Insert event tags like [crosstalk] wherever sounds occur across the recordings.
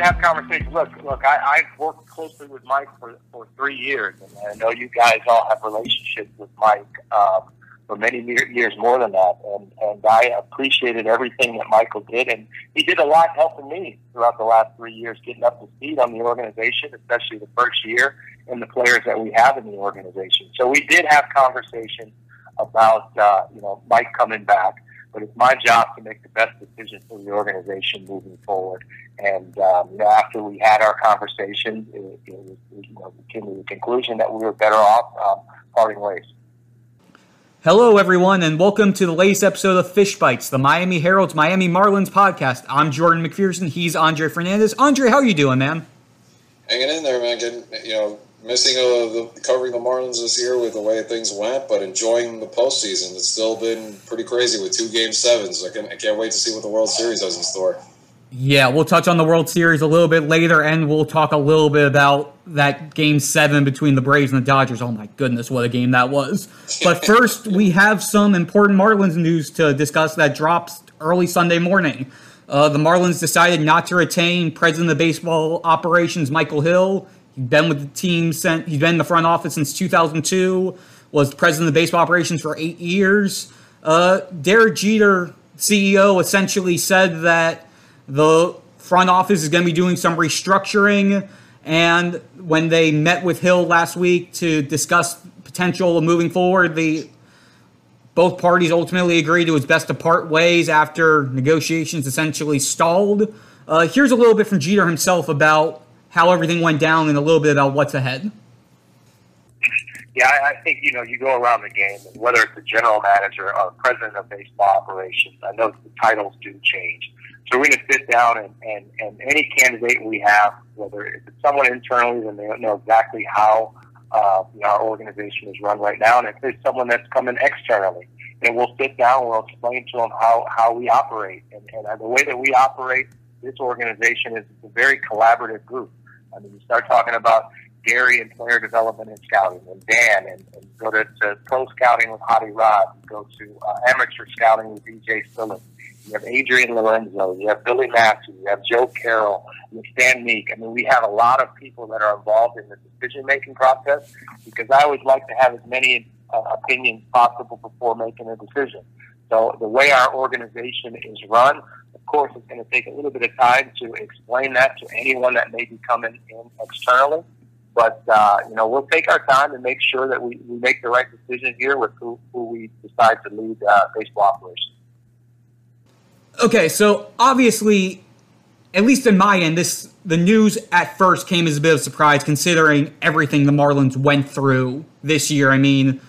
did have conversations. Look, look, I, I've worked closely with Mike for, for three years, and I know you guys all have relationships with Mike um, for many years more than that. And, and I appreciated everything that Michael did, and he did a lot helping me throughout the last three years, getting up to speed on the organization, especially the first year, and the players that we have in the organization. So we did have conversations about uh, you know Mike coming back but it's my job to make the best decision for the organization moving forward. And um, you know, after we had our conversation, it, it was, you know, we came to the conclusion that we were better off um, parting ways. Hello, everyone, and welcome to the latest episode of Fish Bites, the Miami Herald's Miami Marlins podcast. I'm Jordan McPherson. He's Andre Fernandez. Andre, how are you doing, man? Hanging in there, man. Getting, you know, missing uh, the, covering the Marlins this year with the way things went, but enjoying the postseason. It's still been pretty crazy with two game sevens. I, can, I can't wait to see what the World Series has in store. Yeah, we'll touch on the World Series a little bit later, and we'll talk a little bit about that game seven between the Braves and the Dodgers. Oh my goodness, what a game that was. But [laughs] first, we have some important Marlins news to discuss that drops early Sunday morning. Uh, the Marlins decided not to retain President of Baseball Operations Michael Hill He's been with the team since he's been in the front office since 2002. Was president of baseball operations for eight years. Uh, Derek Jeter, CEO, essentially said that the front office is going to be doing some restructuring. And when they met with Hill last week to discuss potential of moving forward, the both parties ultimately agreed it was best to part ways after negotiations essentially stalled. Uh, here's a little bit from Jeter himself about how everything went down and a little bit about what's ahead. Yeah, I, think you know you go around the game, whether it's the general manager or president of baseball operations. I know the titles do change, so we're going to sit down and, and and any candidate we have, whether it's someone internally, then they don't know exactly how uh, our organization is run right now, and if there's someone that's coming externally, then we'll sit down, and we'll explain to them how how we operate, and, and the way that we operate this organization is a very collaborative group. I mean, you start talking about Gary and player development and scouting, and Dan, and, and go to, to pro scouting with Hadi Raad, go to uh, amateur scouting with DJ Svihlik. You have Adrian Lorenzo, you have Billy Massey, you have Joe Carroll, you have Stan Meek. I mean, we have a lot of people that are involved in the decision making process because I always like to have as many uh, opinions possible before making a decision. So the way our organization is run, of course, it's going to take a little bit of time to explain that to anyone that may be coming in externally. But, uh, you know, we'll take our time and make sure that we, we make the right decision here with who, who we decide to lead uh, baseball operations. Okay, so obviously, at least in my end, this the news at first came as a bit of a surprise considering everything the Marlins went through this year. I mean,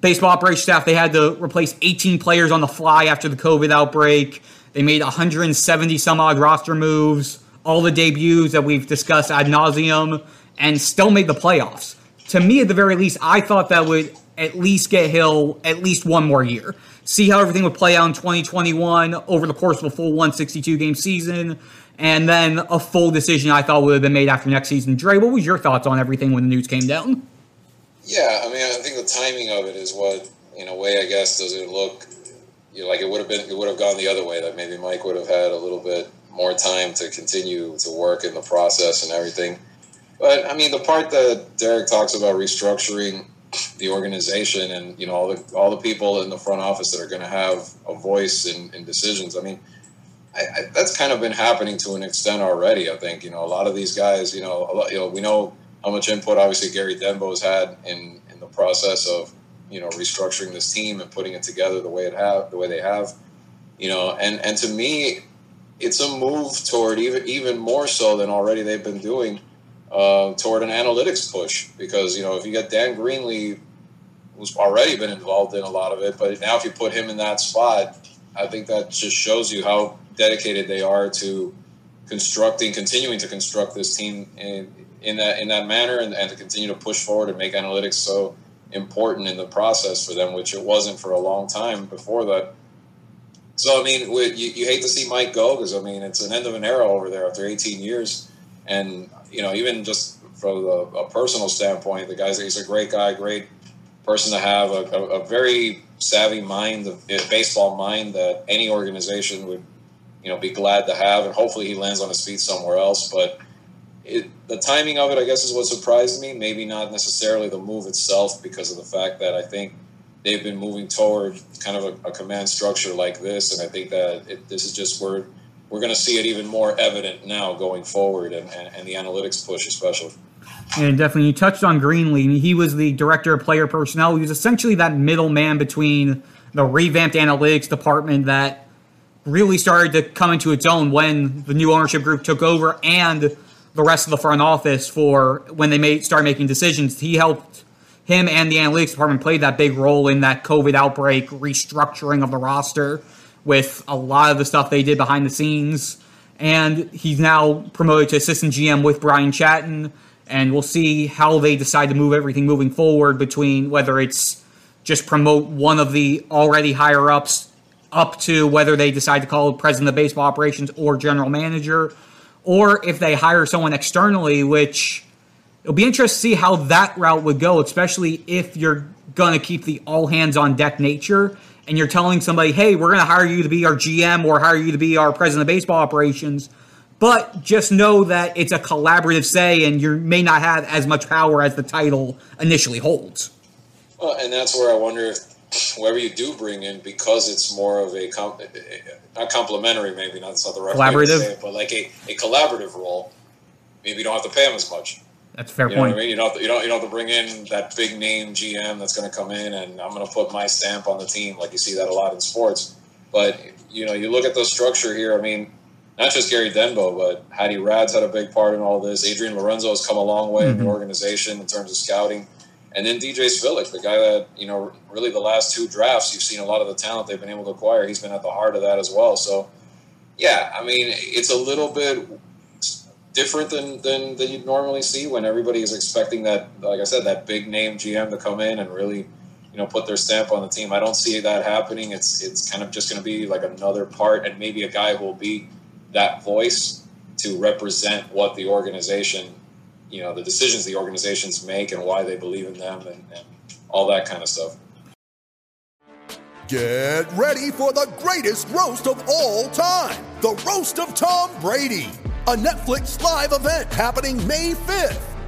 baseball operations staff they had to replace 18 players on the fly after the COVID outbreak. They made 170 some odd roster moves, all the debuts that we've discussed ad nauseum, and still made the playoffs. To me, at the very least, I thought that would at least get Hill at least one more year. See how everything would play out in 2021 over the course of a full 162 game season, and then a full decision I thought would have been made after next season. Dre, what was your thoughts on everything when the news came down? Yeah, I mean, I think the timing of it is what, in a way, I guess, does it look you know, like it would have been, it would have gone the other way. That maybe Mike would have had a little bit more time to continue to work in the process and everything. But I mean, the part that Derek talks about restructuring the organization and you know all the all the people in the front office that are going to have a voice in, in decisions. I mean, I, I, that's kind of been happening to an extent already. I think you know a lot of these guys. You know, lot, you know, we know how much input obviously Gary Denbo has had in in the process of you know restructuring this team and putting it together the way it have the way they have you know and and to me it's a move toward even even more so than already they've been doing uh, toward an analytics push. Because you know if you get Dan Greenlee who's already been involved in a lot of it but now if you put him in that spot I think that just shows you how dedicated they are to constructing continuing to construct this team in in that in that manner and, and to continue to push forward and make analytics so important in the process for them, which it wasn't for a long time before that. So I mean, you, you hate to see Mike go because I mean it's an end of an era over there after 18 years, and you know even just from the, a personal standpoint, the guy's he's a great guy, great person to have, a, a, a very savvy mind, a baseball mind that any organization would you know, be glad to have, and hopefully he lands on his feet somewhere else. But it, the timing of it, I guess, is what surprised me. Maybe not necessarily the move itself, because of the fact that I think they've been moving toward kind of a, a command structure like this, and I think that it, this is just where we're going to see it even more evident now going forward, and, and, and the analytics push especially. And definitely, you touched on Greenlee. He was the director of player personnel. He was essentially that middleman between the revamped analytics department that really started to come into its own when the new ownership group took over and the rest of the front office for when they made start making decisions. He helped him and the analytics department played that big role in that COVID outbreak restructuring of the roster with a lot of the stuff they did behind the scenes. And he's now promoted to assistant GM with Brian Chattin. And we'll see how they decide to move everything moving forward between whether it's just promote one of the already higher ups up to whether they decide to call president of baseball operations or general manager, or if they hire someone externally, which it'll be interesting to see how that route would go, especially if you're going to keep the all hands on deck nature and you're telling somebody, hey, we're going to hire you to be our GM or hire you to be our president of baseball operations. But just know that it's a collaborative say, and you may not have as much power as the title initially holds. Well, and that's where I wonder if whoever you do bring in, because it's more of a comp- not complimentary, maybe not, that's not the right collaborative, way to say it, but like a, a collaborative role, maybe you don't have to pay them as much. That's fair you point. I mean, you don't, have to, you don't you don't have to bring in that big name GM that's going to come in and I'm going to put my stamp on the team, like you see that a lot in sports. But you know, you look at the structure here. I mean, not just Gary Denbo, but Hadi Raad's had a big part in all this. Adrian Lorenzo has come a long way mm-hmm. in the mm-hmm. organization in terms of scouting. And then DJ Svihlik, the guy that, you know, really the last two drafts, you've seen a lot of the talent they've been able to acquire. He's been at the heart of that as well. So, yeah, I mean, it's a little bit different than, than, than you'd normally see when everybody is expecting that, like I said, that big name GM to come in and really, you know, put their stamp on the team. I don't see that happening. It's it's kind of just going to be like another part, and maybe a guy who will be that voice to represent what the organization, you know, the decisions the organizations make and why they believe in them and, and all that kind of stuff. Get ready for the greatest roast of all time the Roast of Tom Brady a Netflix live event happening May 5th.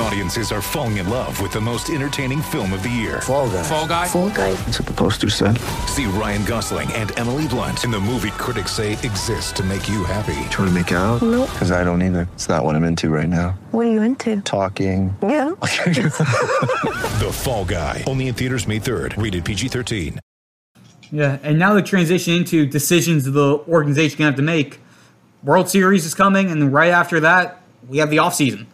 Audiences are falling in love with the most entertaining film of the year. Fall Guy. Fall Guy. Fall Guy. That's what the poster said. See Ryan Gosling and Emily Blunt in the movie critics say exists to make you happy. Trying to make it out? Nope. Because I don't either. It's not what I'm into right now. What are you into? Talking. Yeah. [laughs] [laughs] the Fall Guy. Only in theaters May 3rd. Rated PG-13. Yeah, and now the transition into decisions the organization going to have to make. World Series is coming, and right after that, we have the offseason.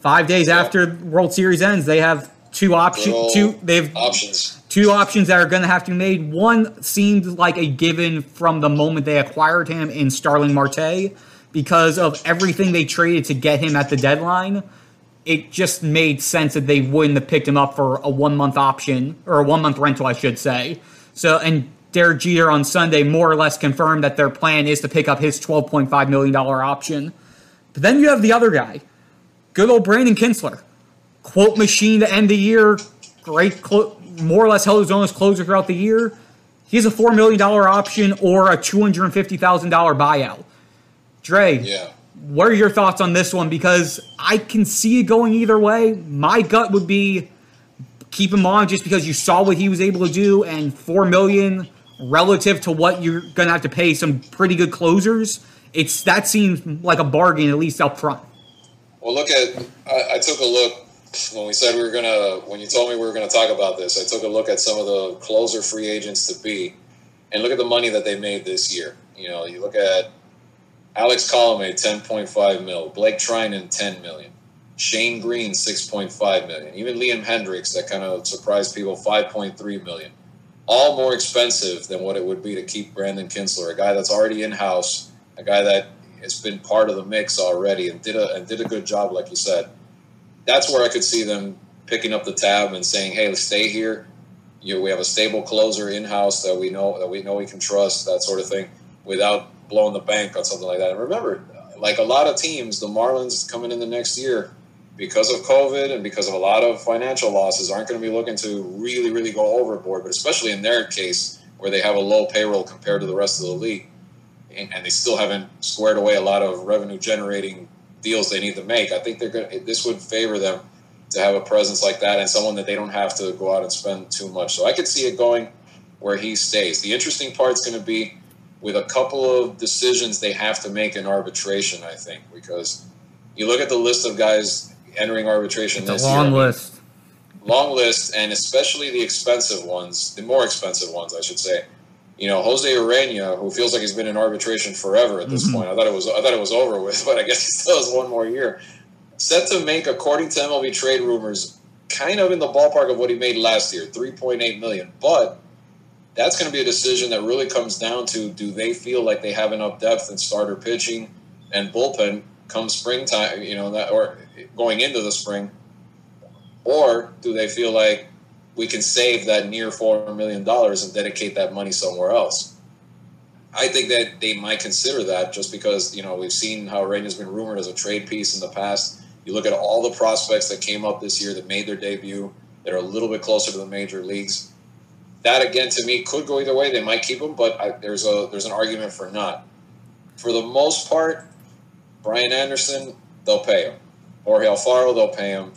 Five days yeah. after World Series ends, they have two options. Two they have options. Two options that are going to have to be made. One seemed like a given from the moment they acquired him in Starling Marte, because of everything they traded to get him at the deadline. It just made sense that they wouldn't have picked him up for a one month option or a one month rental, I should say. So, and Derek Jeter on Sunday more or less confirmed that their plan is to pick up his $12.5 million option. But then you have the other guy, good old Brandon Kintzler, Quote machine to end the year, great, clo- more or less held his own as closer throughout the year. He has a $4 million option or a $250,000 buyout. Dre, yeah. what are your thoughts on this one? Because I can see it going either way. My gut would be keep him on just because you saw what he was able to do and 4 million relative to what you're going to have to pay some pretty good closers, it's that seems like a bargain at least up front. Well, look at I, I took a look when we said we were gonna when you told me we were gonna talk about this. I took a look at some of the closer free agents to be, and look at the money that they made this year. You know, you look at Alex Colomé, ten point five mil, Blake Treinen, ten million. Shane Greene, 6.5 million. Even Liam Hendriks, that kind of surprised people, 5.3 million all more expensive than what it would be to keep Brandon Kintzler, a guy that's already in house, a guy that has been part of the mix already and did a and did a good job, like you said. That's where I could see them picking up the tab and saying, "Hey, let's stay here. You we have a stable closer in house that we know that we know we can trust, that sort of thing, without blowing the bank on something like that." And remember, like a lot of teams, the Marlins coming in the next year because of COVID and because of a lot of financial losses, aren't going to be looking to really, really go overboard. But especially in their case, where they have a low payroll compared to the rest of the league, and, they still haven't squared away a lot of revenue generating deals they need to make. I think they're going. This would favor them to have a presence like that and someone that they don't have to go out and spend too much. So I could see it going where he stays. The interesting part's going to be with a couple of decisions they have to make in arbitration. I think because you look at the list of guys entering arbitration It's a long year. list. Long list, and especially the expensive ones, the more expensive ones, I should say. You know, Jose Urena, who feels like he's been in arbitration forever at this Mhm. point. I thought it was I thought it was over with, [laughs] but I guess he still has one more year. Set to make, according to MLB trade rumors, kind of in the ballpark of what he made last year, three point eight million. But that's going to be a decision that really comes down to do they feel like they have enough depth in starter pitching and bullpen come springtime, you know, that or going into the spring, or do they feel like we can save that near four million dollars and dedicate that money somewhere else? I think that they might consider that just because you know we've seen how has been rumored as a trade piece in the past. You look at all the prospects that came up this year that made their debut that are a little bit closer to the major leagues. That again, to me, could go either way. They might keep him, but I, there's a there's an argument for not. For the most part, Brian Anderson, they'll pay him. Jorge Alfaro, they'll pay him.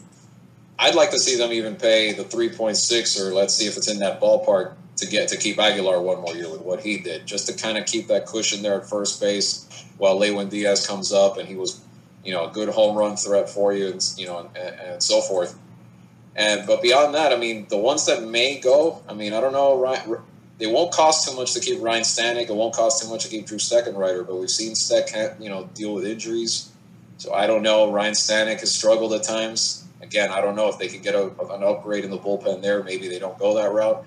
I'd like to see them even pay the 3.6 or let's see if it's in that ballpark to get to keep Aguilar one more year with what he did, just to kind of keep that cushion there at first base while Lewin Diaz comes up and he was, you know, a good home run threat for you and you know and, and so forth. And but beyond that, I mean, the ones that may go, I mean, I don't know, Ryan, they won't cost too much to keep Ryan Stanek. It won't cost too much to keep Drew Steckenrider, but we've seen Steck, you know, deal with injuries. So I don't know. Ryan Stanek has struggled at times. Again, I don't know if they could get a, an upgrade in the bullpen there. Maybe they don't go that route.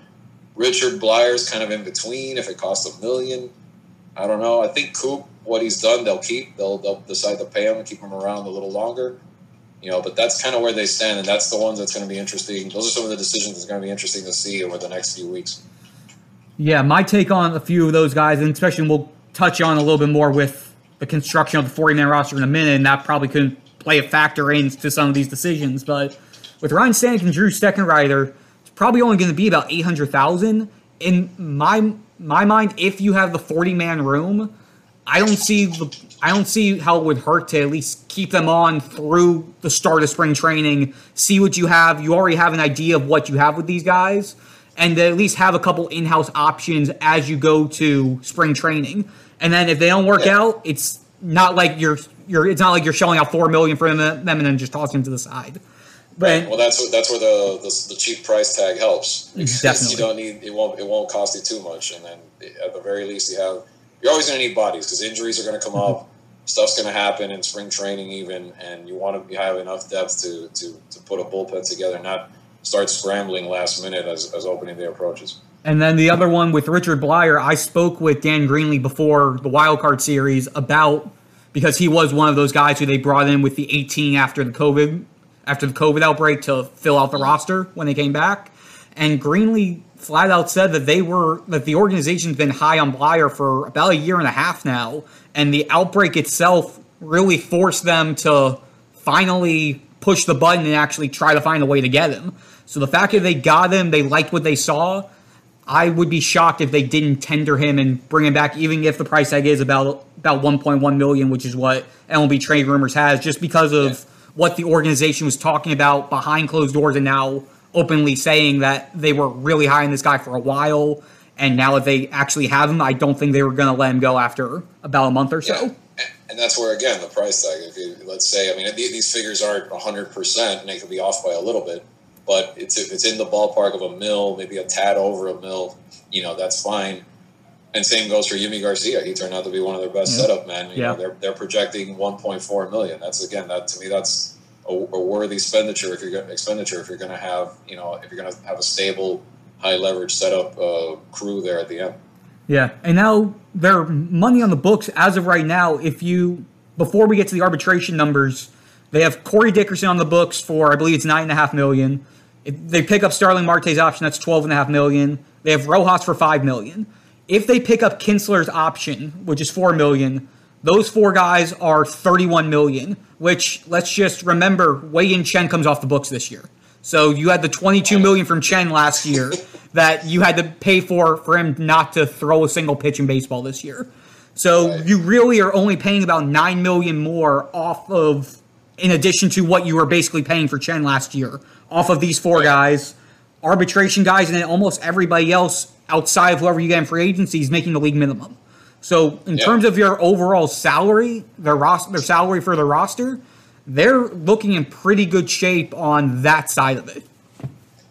Richard Bleier's kind of in between. If it costs a million, I don't know. I think Coop, what he's done, they'll keep. They'll, they'll decide to pay him and keep him around a little longer. You know, but that's kind of where they stand, and that's the ones that's going to be interesting. Those are some of the decisions that's going to be interesting to see over the next few weeks. Yeah, my take on a few of those guys, and especially we'll touch on a little bit more with the construction of the 40 man roster in a minute, and that probably could play a factor into some of these decisions. But with Ryan Stanek and Drew Steckenrider, it's probably only going to be about 800,000. In my my mind, if you have the 40 man room, I don't see the I don't see how it would hurt to at least keep them on through the start of spring training, see what you have. You already have an idea of what you have with these guys, and at least have a couple in-house options as you go to spring training. And then if they don't work Yeah. out, it's not like you're you're it's not like you're shelling out four million for them, them and then just tossing them to the side. But Well, that's that's where the, the the cheap price tag helps. Mm-hmm. Definitely. You don't need it won't it won't cost you too much, and then at the very least you have you're always going to need bodies because injuries are going to come mm-hmm. up, stuff's going to happen in spring training even, and you want to have enough depth to to to put a bullpen together, not start scrambling last minute as as opening day approaches. And then the other one with Richard Bleier, I spoke with Dan Greenlee before the wild card series about because he was one of those guys who they brought in with the 18 after the COVID after the COVID outbreak to fill out the roster when they came back. And Greenlee flat out said that they were that the organization's been high on Bleier for about a year and a half now, and the outbreak itself really forced them to finally push the button and actually try to find a way to get him. So the fact that they got him, they liked what they saw. I would be shocked if they didn't tender him and bring him back, even if the price tag is about about 1.1 million, which is what MLB trade rumors has, just because of what the organization was talking about behind closed doors and now openly saying that they were really high on this guy for a while. And now that they actually have him, I don't think they were going to let him go after about a month or so. Yeah. And that's where again the price tag. If you let's say, I mean, these figures aren't hundred percent, and they could be off by a little bit, but it's if it's in the ballpark of a mill, maybe a tad over a mill, you know, that's fine. And same goes for Yimi Garcia. He turned out to be one of their best Yeah. setup men. You Yeah. know, they're they're projecting 1.4 million. That's again, that to me, that's a, a worthy expenditure if you're going expenditure if you're going to have you know if you're going to have a stable, high leverage setup uh, crew there at the end. Yeah, and now their money on the books as of right now. If you before we get to the arbitration numbers, they have Corey Dickerson on the books for I believe it's nine and a half million. If they pick up Starling Marte's option, that's twelve and a half million. They have Rojas for five million. If they pick up Kintzler's option, which is four million, those four guys are thirty-one million. Which let's just remember, Wei Yin Chen comes off the books this year. So you had the twenty-two million from Chen last year that you had to pay for for him not to throw a single pitch in baseball this year. So you really are only paying about nine million more off of, in addition to what you were basically paying for Chen last year, off of these four guys, arbitration guys, and then almost everybody else outside of whoever you get in free agency is making the league minimum. So in Yeah. terms of your overall salary, their roster, their salary for the roster, they're looking in pretty good shape on that side of it.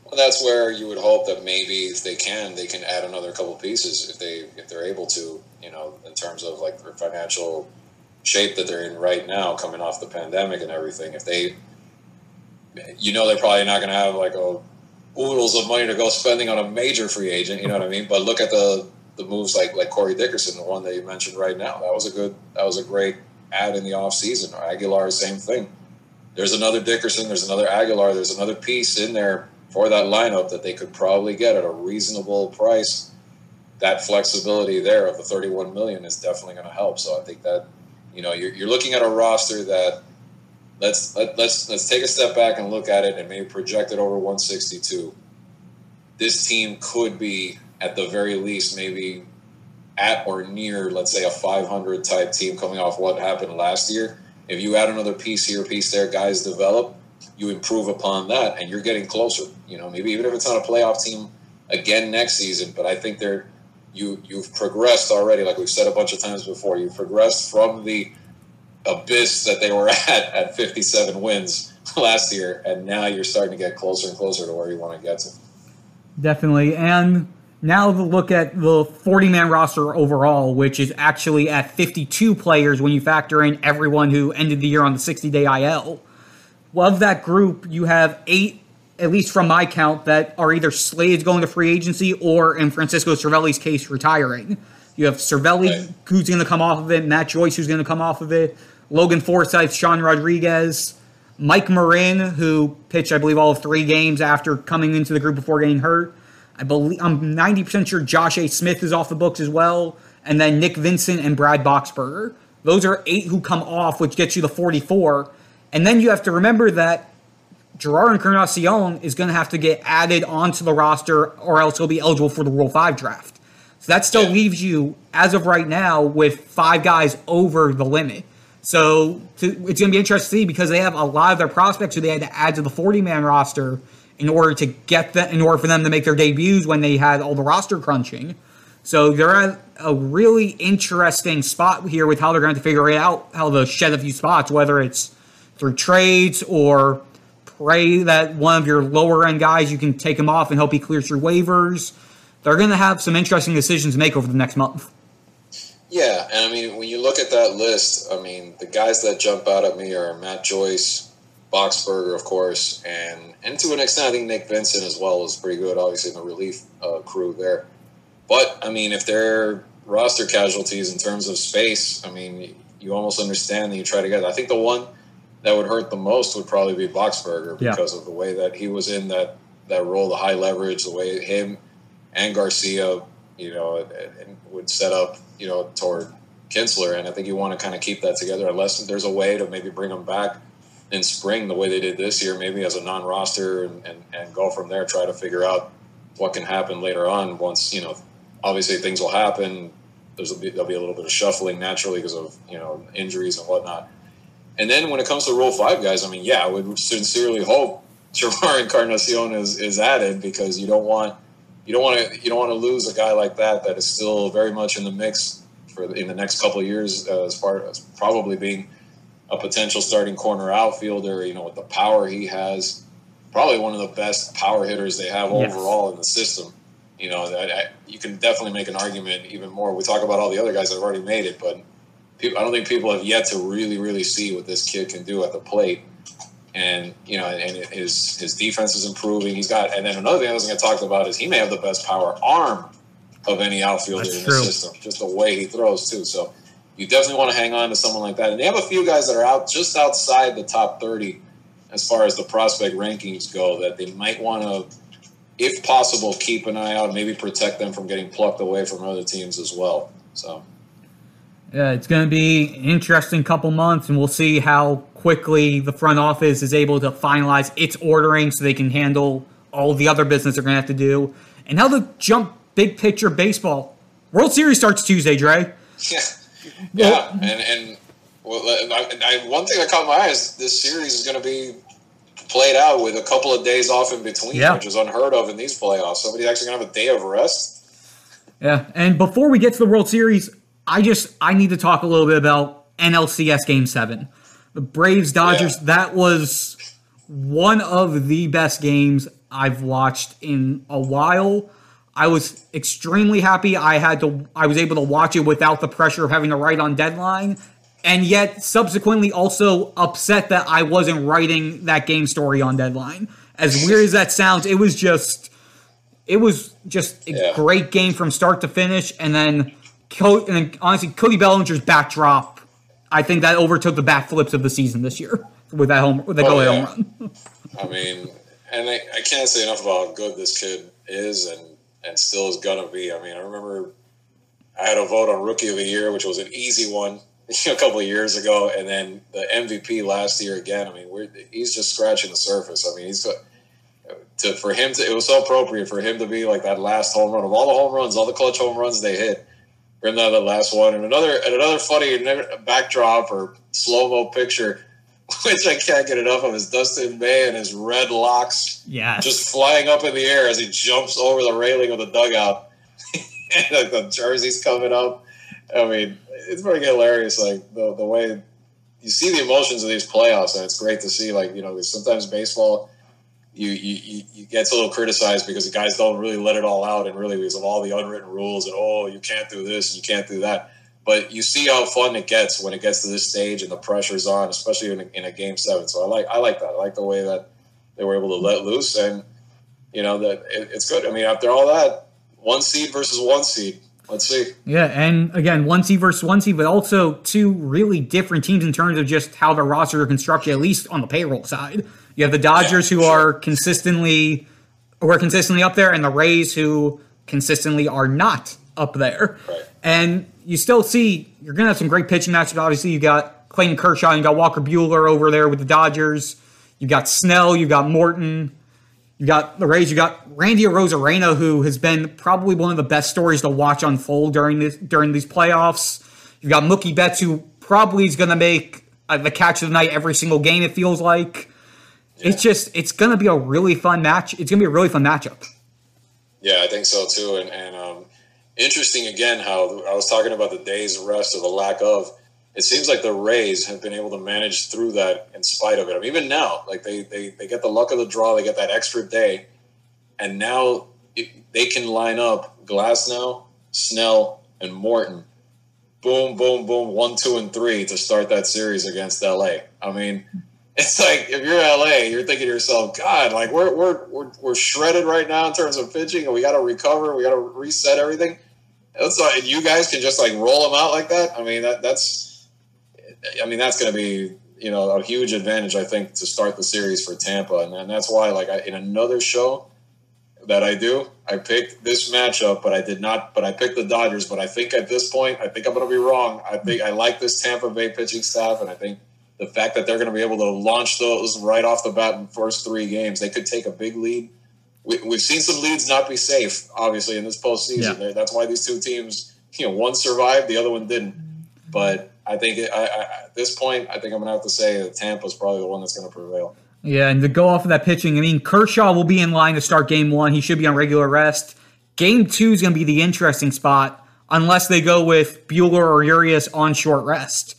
Well, that's where you would hope that maybe if they can, they can add another couple pieces if they if they're able to. You know, in terms of like their financial shape that they're in right now, coming off the pandemic and everything. If they, you know, they're probably not going to have like a oodles of money to go spending on a major free agent. You know what I mean? But look at the the moves like like Corey Dickerson, the one that you mentioned right now. That was a good. That was a great add in the offseason. Or Aguilar, same thing. There's another Dickerson. There's another Aguilar. There's another piece in there for that lineup that they could probably get at a reasonable price. That flexibility there of the 31 million is definitely going to help. So I think that you know you're, you're looking at a roster that let's let, let's let's take a step back and look at it and maybe project it over 162. This team could be at the very least maybe at or near let's say a 500 type team coming off what happened last year. If you add another piece here, piece there, guys develop, you improve upon that, and you're getting closer. You know, maybe even if it's not a playoff team again next season, but I think they're you you've progressed already. Like we've said a bunch of times before, you've progressed from the abyss that they were [laughs] at at 57 wins [laughs] last year, and now you're starting to get closer and closer to where you want to get to. Definitely. And now the look at the 40 man roster overall, which is actually at 52 players when you factor in everyone who ended the year on the 60 day IL. Of that group, you have eight, at least from my count, that are either slated going to free agency or, in Francisco Cervelli's case, retiring. You have Cervelli, Right. who's going to come off of it, Matt Joyce, who's going to come off of it, Logan Forsythe, Sean Rodriguez, Mike Marin, who pitched, I believe, all of three games after coming into the group before getting hurt. I believe I'm 90% sure Josh A. Smith is off the books as well, and then Nick Vincent and Brad Boxberger. Those are eight who come off, which gets you the 44. And then you have to remember that Jerar Encarnacion is going to have to get added onto the roster, or else he'll be eligible for the Rule 5 draft. So that still leaves you, as of right now, with five guys over the limit. So to, it's going to be interesting to see because they have a lot of their prospects who they had to add to the 40 man roster in order to get them, in order for them to make their debuts when they had all the roster crunching. So they're at a really interesting spot here with how they're going to figure it out, how to shed a few spots, whether it's through trades or pray that one of your lower end guys you can take him off and hope he clears your waivers. They're going to have some interesting decisions to make over the next month. Yeah, and I mean, when you look at that list, I mean, the guys that jump out at me are Matt Joyce, Boxberger, of course, and and to an extent, I think Nick Vincent as well is pretty good, obviously in the relief uh, crew there. But I mean, if they're roster casualties in terms of space, I mean, you almost understand that you try to get. I think the one that would hurt the most would probably be Boxberger Yeah. because of the way that he was in that that role, the high leverage, the way him and Garcia, you know, and, and would set up, you know, toward Kintzler. And I think you want to kind of keep that together unless there's a way to maybe bring them back in spring the way they did this year, maybe as a non-roster and, and, and go from there, try to figure out what can happen later on once, you know, obviously things will happen. There's there'll be a little bit of shuffling naturally because of, you know, injuries and whatnot. And then when it comes to Rule 5 guys, I mean, yeah, I would sincerely hope [laughs] Jerar Encarnacion is, is added because you don't want you don't want to you don't want to lose a guy like that that is still very much in the mix for the, in the next couple of years uh, as far as probably being a potential starting corner outfielder. You know, with the power he has, probably one of the best power hitters they have Yes. overall in the system. You know, that I, you can definitely make an argument even more. We talk about all the other guys that have already made it, but people, I don't think people have yet to really, really see what this kid can do at the plate. And you know, and his his defense is improving. He's got, and then another thing I was going to talk about is he may have the best power arm of any outfielder That's in true. the system. Just the way he throws too. So you definitely want to hang on to someone like that. And they have a few guys that are out just outside the top thirty as far as the prospect rankings go that they might want to, if possible, keep an eye out. Maybe protect them from getting plucked away from other teams as well. So. Yeah, it's going to be an interesting couple months, and we'll see how quickly the front office is able to finalize its ordering so they can handle all the other business they're going to have to do. And how to jump big picture baseball. World Series starts Tuesday, Dre. [laughs] Yeah, yeah, and and well, I, I, one thing that caught my eye is this series is going to be played out with a couple of days off in between, Yeah. which is unheard of in these playoffs. Somebody's actually going to have a day of rest. Yeah, and before we get to the World Series, I just I need to talk a little bit about NLCS Game Seven, the Braves Dodgers. Yeah. That was one of the best games I've watched in a while. I was extremely happy I had to I was able to watch it without the pressure of having to write on deadline. And yet subsequently also upset that I wasn't writing that game story on deadline. As weird as that sounds, it was just it was just a Yeah. great game from start to finish, and then, Co- and honestly, Cody Bellinger's backdrop. I think that overtook the backflips of the season this year with that home with that Oh, yeah. home run. [laughs] I mean, and I, I can't say enough about how good this kid is and, and still is going to be. I mean, I remember I had a vote on Rookie of the Year, which was an easy one [laughs] a couple of years ago, and then the MVP last year again. I mean, we're, he's just scratching the surface. I mean, he's got to for him to. It was so appropriate for him to be like that last home run of all the home runs, all the clutch home runs they hit. To have that last one, and another and another funny backdrop or slow mo picture, [laughs] which I can't get enough of, is Dustin May and his red locks Yes. just flying up in the air as he jumps over the railing of the dugout. [laughs] and like the jersey's coming up. I mean, it's pretty hilarious. Like the the way you see the emotions of these playoffs, and it's great to see. Like you know, sometimes baseball. You, you, you- gets a little criticized because the guys don't really let it all out and really because of all the unwritten rules and oh you can't do this and you can't do that but you see how fun it gets when it gets to this stage and the pressure's on especially in a, in a game seven so I like I like that I like the way that they were able to let loose and you know that it, it's good. I mean, after all that, one seed versus one seed. Let's see. Yeah, and again, one seed versus one seed, but also two really different teams in terms of just how their rosters are constructed, at least on the payroll side. You have the Dodgers Yeah, who sure. are consistently who are consistently up there, and the Rays who consistently are not up there. Right. And you still see you're gonna have some great pitching matchups. Obviously, you got Clayton Kershaw, you got Walker Buehler over there with the Dodgers. You got Snell, you got Morton. You got the Rays. You got Randy Arozarena, who has been probably one of the best stories to watch unfold during this during these playoffs. You've got Mookie Betts, who probably is going to make uh, the catch of the night every single game. It feels like it's just it's going to be a really fun match. It's going to be a really fun matchup. Yeah, I think so too. And, and um, interesting again how I was talking about the days rest or the lack of. It seems like the Rays have been able to manage through that in spite of it. I mean, even now, like they, they, they get the luck of the draw, they get that extra day, and now it, they can line up Glasnow, Snell, and Morton. Boom, boom, boom, one, two, and three to start that series against LA. I mean, it's like if you're LA, you're thinking to yourself, God, like we're we're we're, we're shredded right now in terms of pitching, and we got to recover, we got to reset everything. It's like and you guys can just like roll them out like that. I mean, that that's, I mean, that's going to be you know a huge advantage, I think, to start the series for Tampa, and, and that's why, like, I, in another show that I do, I picked this matchup, but I did not. But I picked the Dodgers. But I think at this point, I think I'm going to be wrong. I think I like this Tampa Bay pitching staff, and I think the fact that they're going to be able to launch those right off the bat in the first three games, they could take a big lead. We, we've seen some leads not be safe, obviously, in this postseason. Yeah. That's why these two teams, you know, one survived, the other one didn't. But I think it, I, I, at this point, I think I'm going to have to say that Tampa's probably the one that's going to prevail. Yeah, and to go off of that pitching, I mean, Kershaw will be in line to start game one. He should be on regular rest. Game two is going to be the interesting spot, unless they go with Buehler or Urias on short rest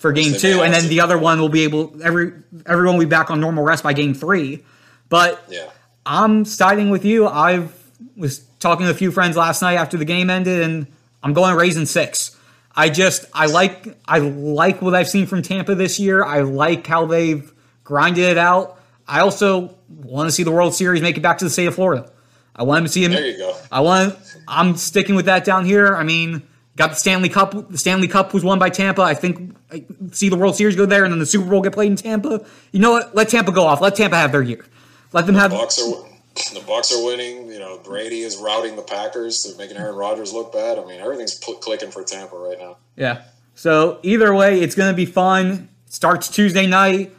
for game two, and then the other one will be able every everyone will be back on normal rest by game three. But Yeah. I'm siding with you. I was talking to a few friends last night after the game ended, and I'm going raising six. I just I like I like what I've seen from Tampa this year. I like how they've grinded it out. I also want to see the World Series make it back to the state of Florida. I want to see him. There you go. I want. I'm sticking with that down here. I mean, got the Stanley Cup. The Stanley Cup was won by Tampa. I think I see the World Series go there, and then the Super Bowl get played in Tampa. You know what? Let Tampa go off. Let Tampa have their year. Let them have. Bucs are the Bucs are winning. You know, Brady is routing the Packers. They're making Aaron Rodgers look bad. I mean, everything's pl- clicking for Tampa right now. Yeah. So either way, it's going to be fun. Starts Tuesday night.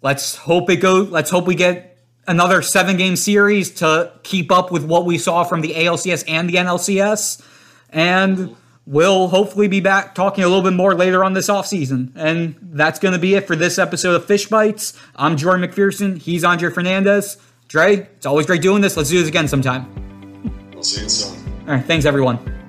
Let's hope it goes. Let's hope we get another seven game series to keep up with what we saw from the ALCS and the NLCS. And we'll hopefully be back talking a little bit more later on this offseason. And that's going to be it for this episode of Fish Bites. I'm Jordan McPherson. He's Andre Fernandez. Dre, it's always great doing this. Let's do this again sometime. We'll see you soon. All right. Thanks, everyone.